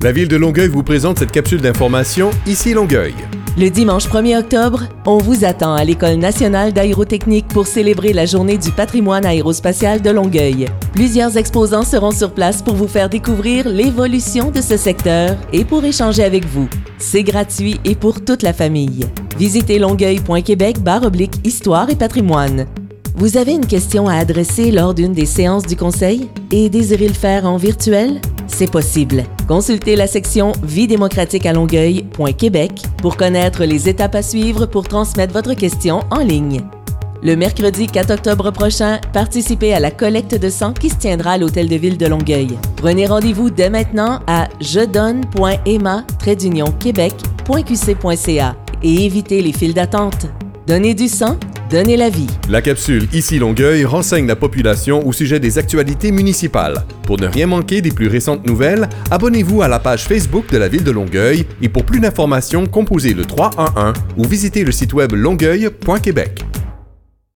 La ville de Longueuil vous présente cette capsule d'information Ici Longueuil. Le dimanche 1er octobre, on vous attend à l'École nationale d'aérotechnique pour célébrer la journée du patrimoine aérospatial de Longueuil. Plusieurs exposants seront sur place pour vous faire découvrir l'évolution de ce secteur et pour échanger avec vous. C'est gratuit et pour toute la famille. Visitez longueuil.québec oblique histoire et patrimoine. Vous avez une question à adresser lors d'une des séances du Conseil et désirez le faire en virtuel? C'est possible. Consultez la section Vie démocratique à Longueuil.québec pour connaître les étapes à suivre pour transmettre votre question en ligne. Le mercredi 4 octobre prochain, participez à la collecte de sang qui se tiendra à l'Hôtel de Ville de Longueuil. Prenez rendez-vous dès maintenant à jedonne.ema-québec.qc.ca et évitez les files d'attente. Donnez du sang, donnez la vie. La capsule Ici Longueuil renseigne la population au sujet des actualités municipales. Pour ne rien manquer des plus récentes nouvelles, abonnez-vous à la page Facebook de la ville de Longueuil et pour plus d'informations, composez le 311 ou visitez le site web longueuil.québec.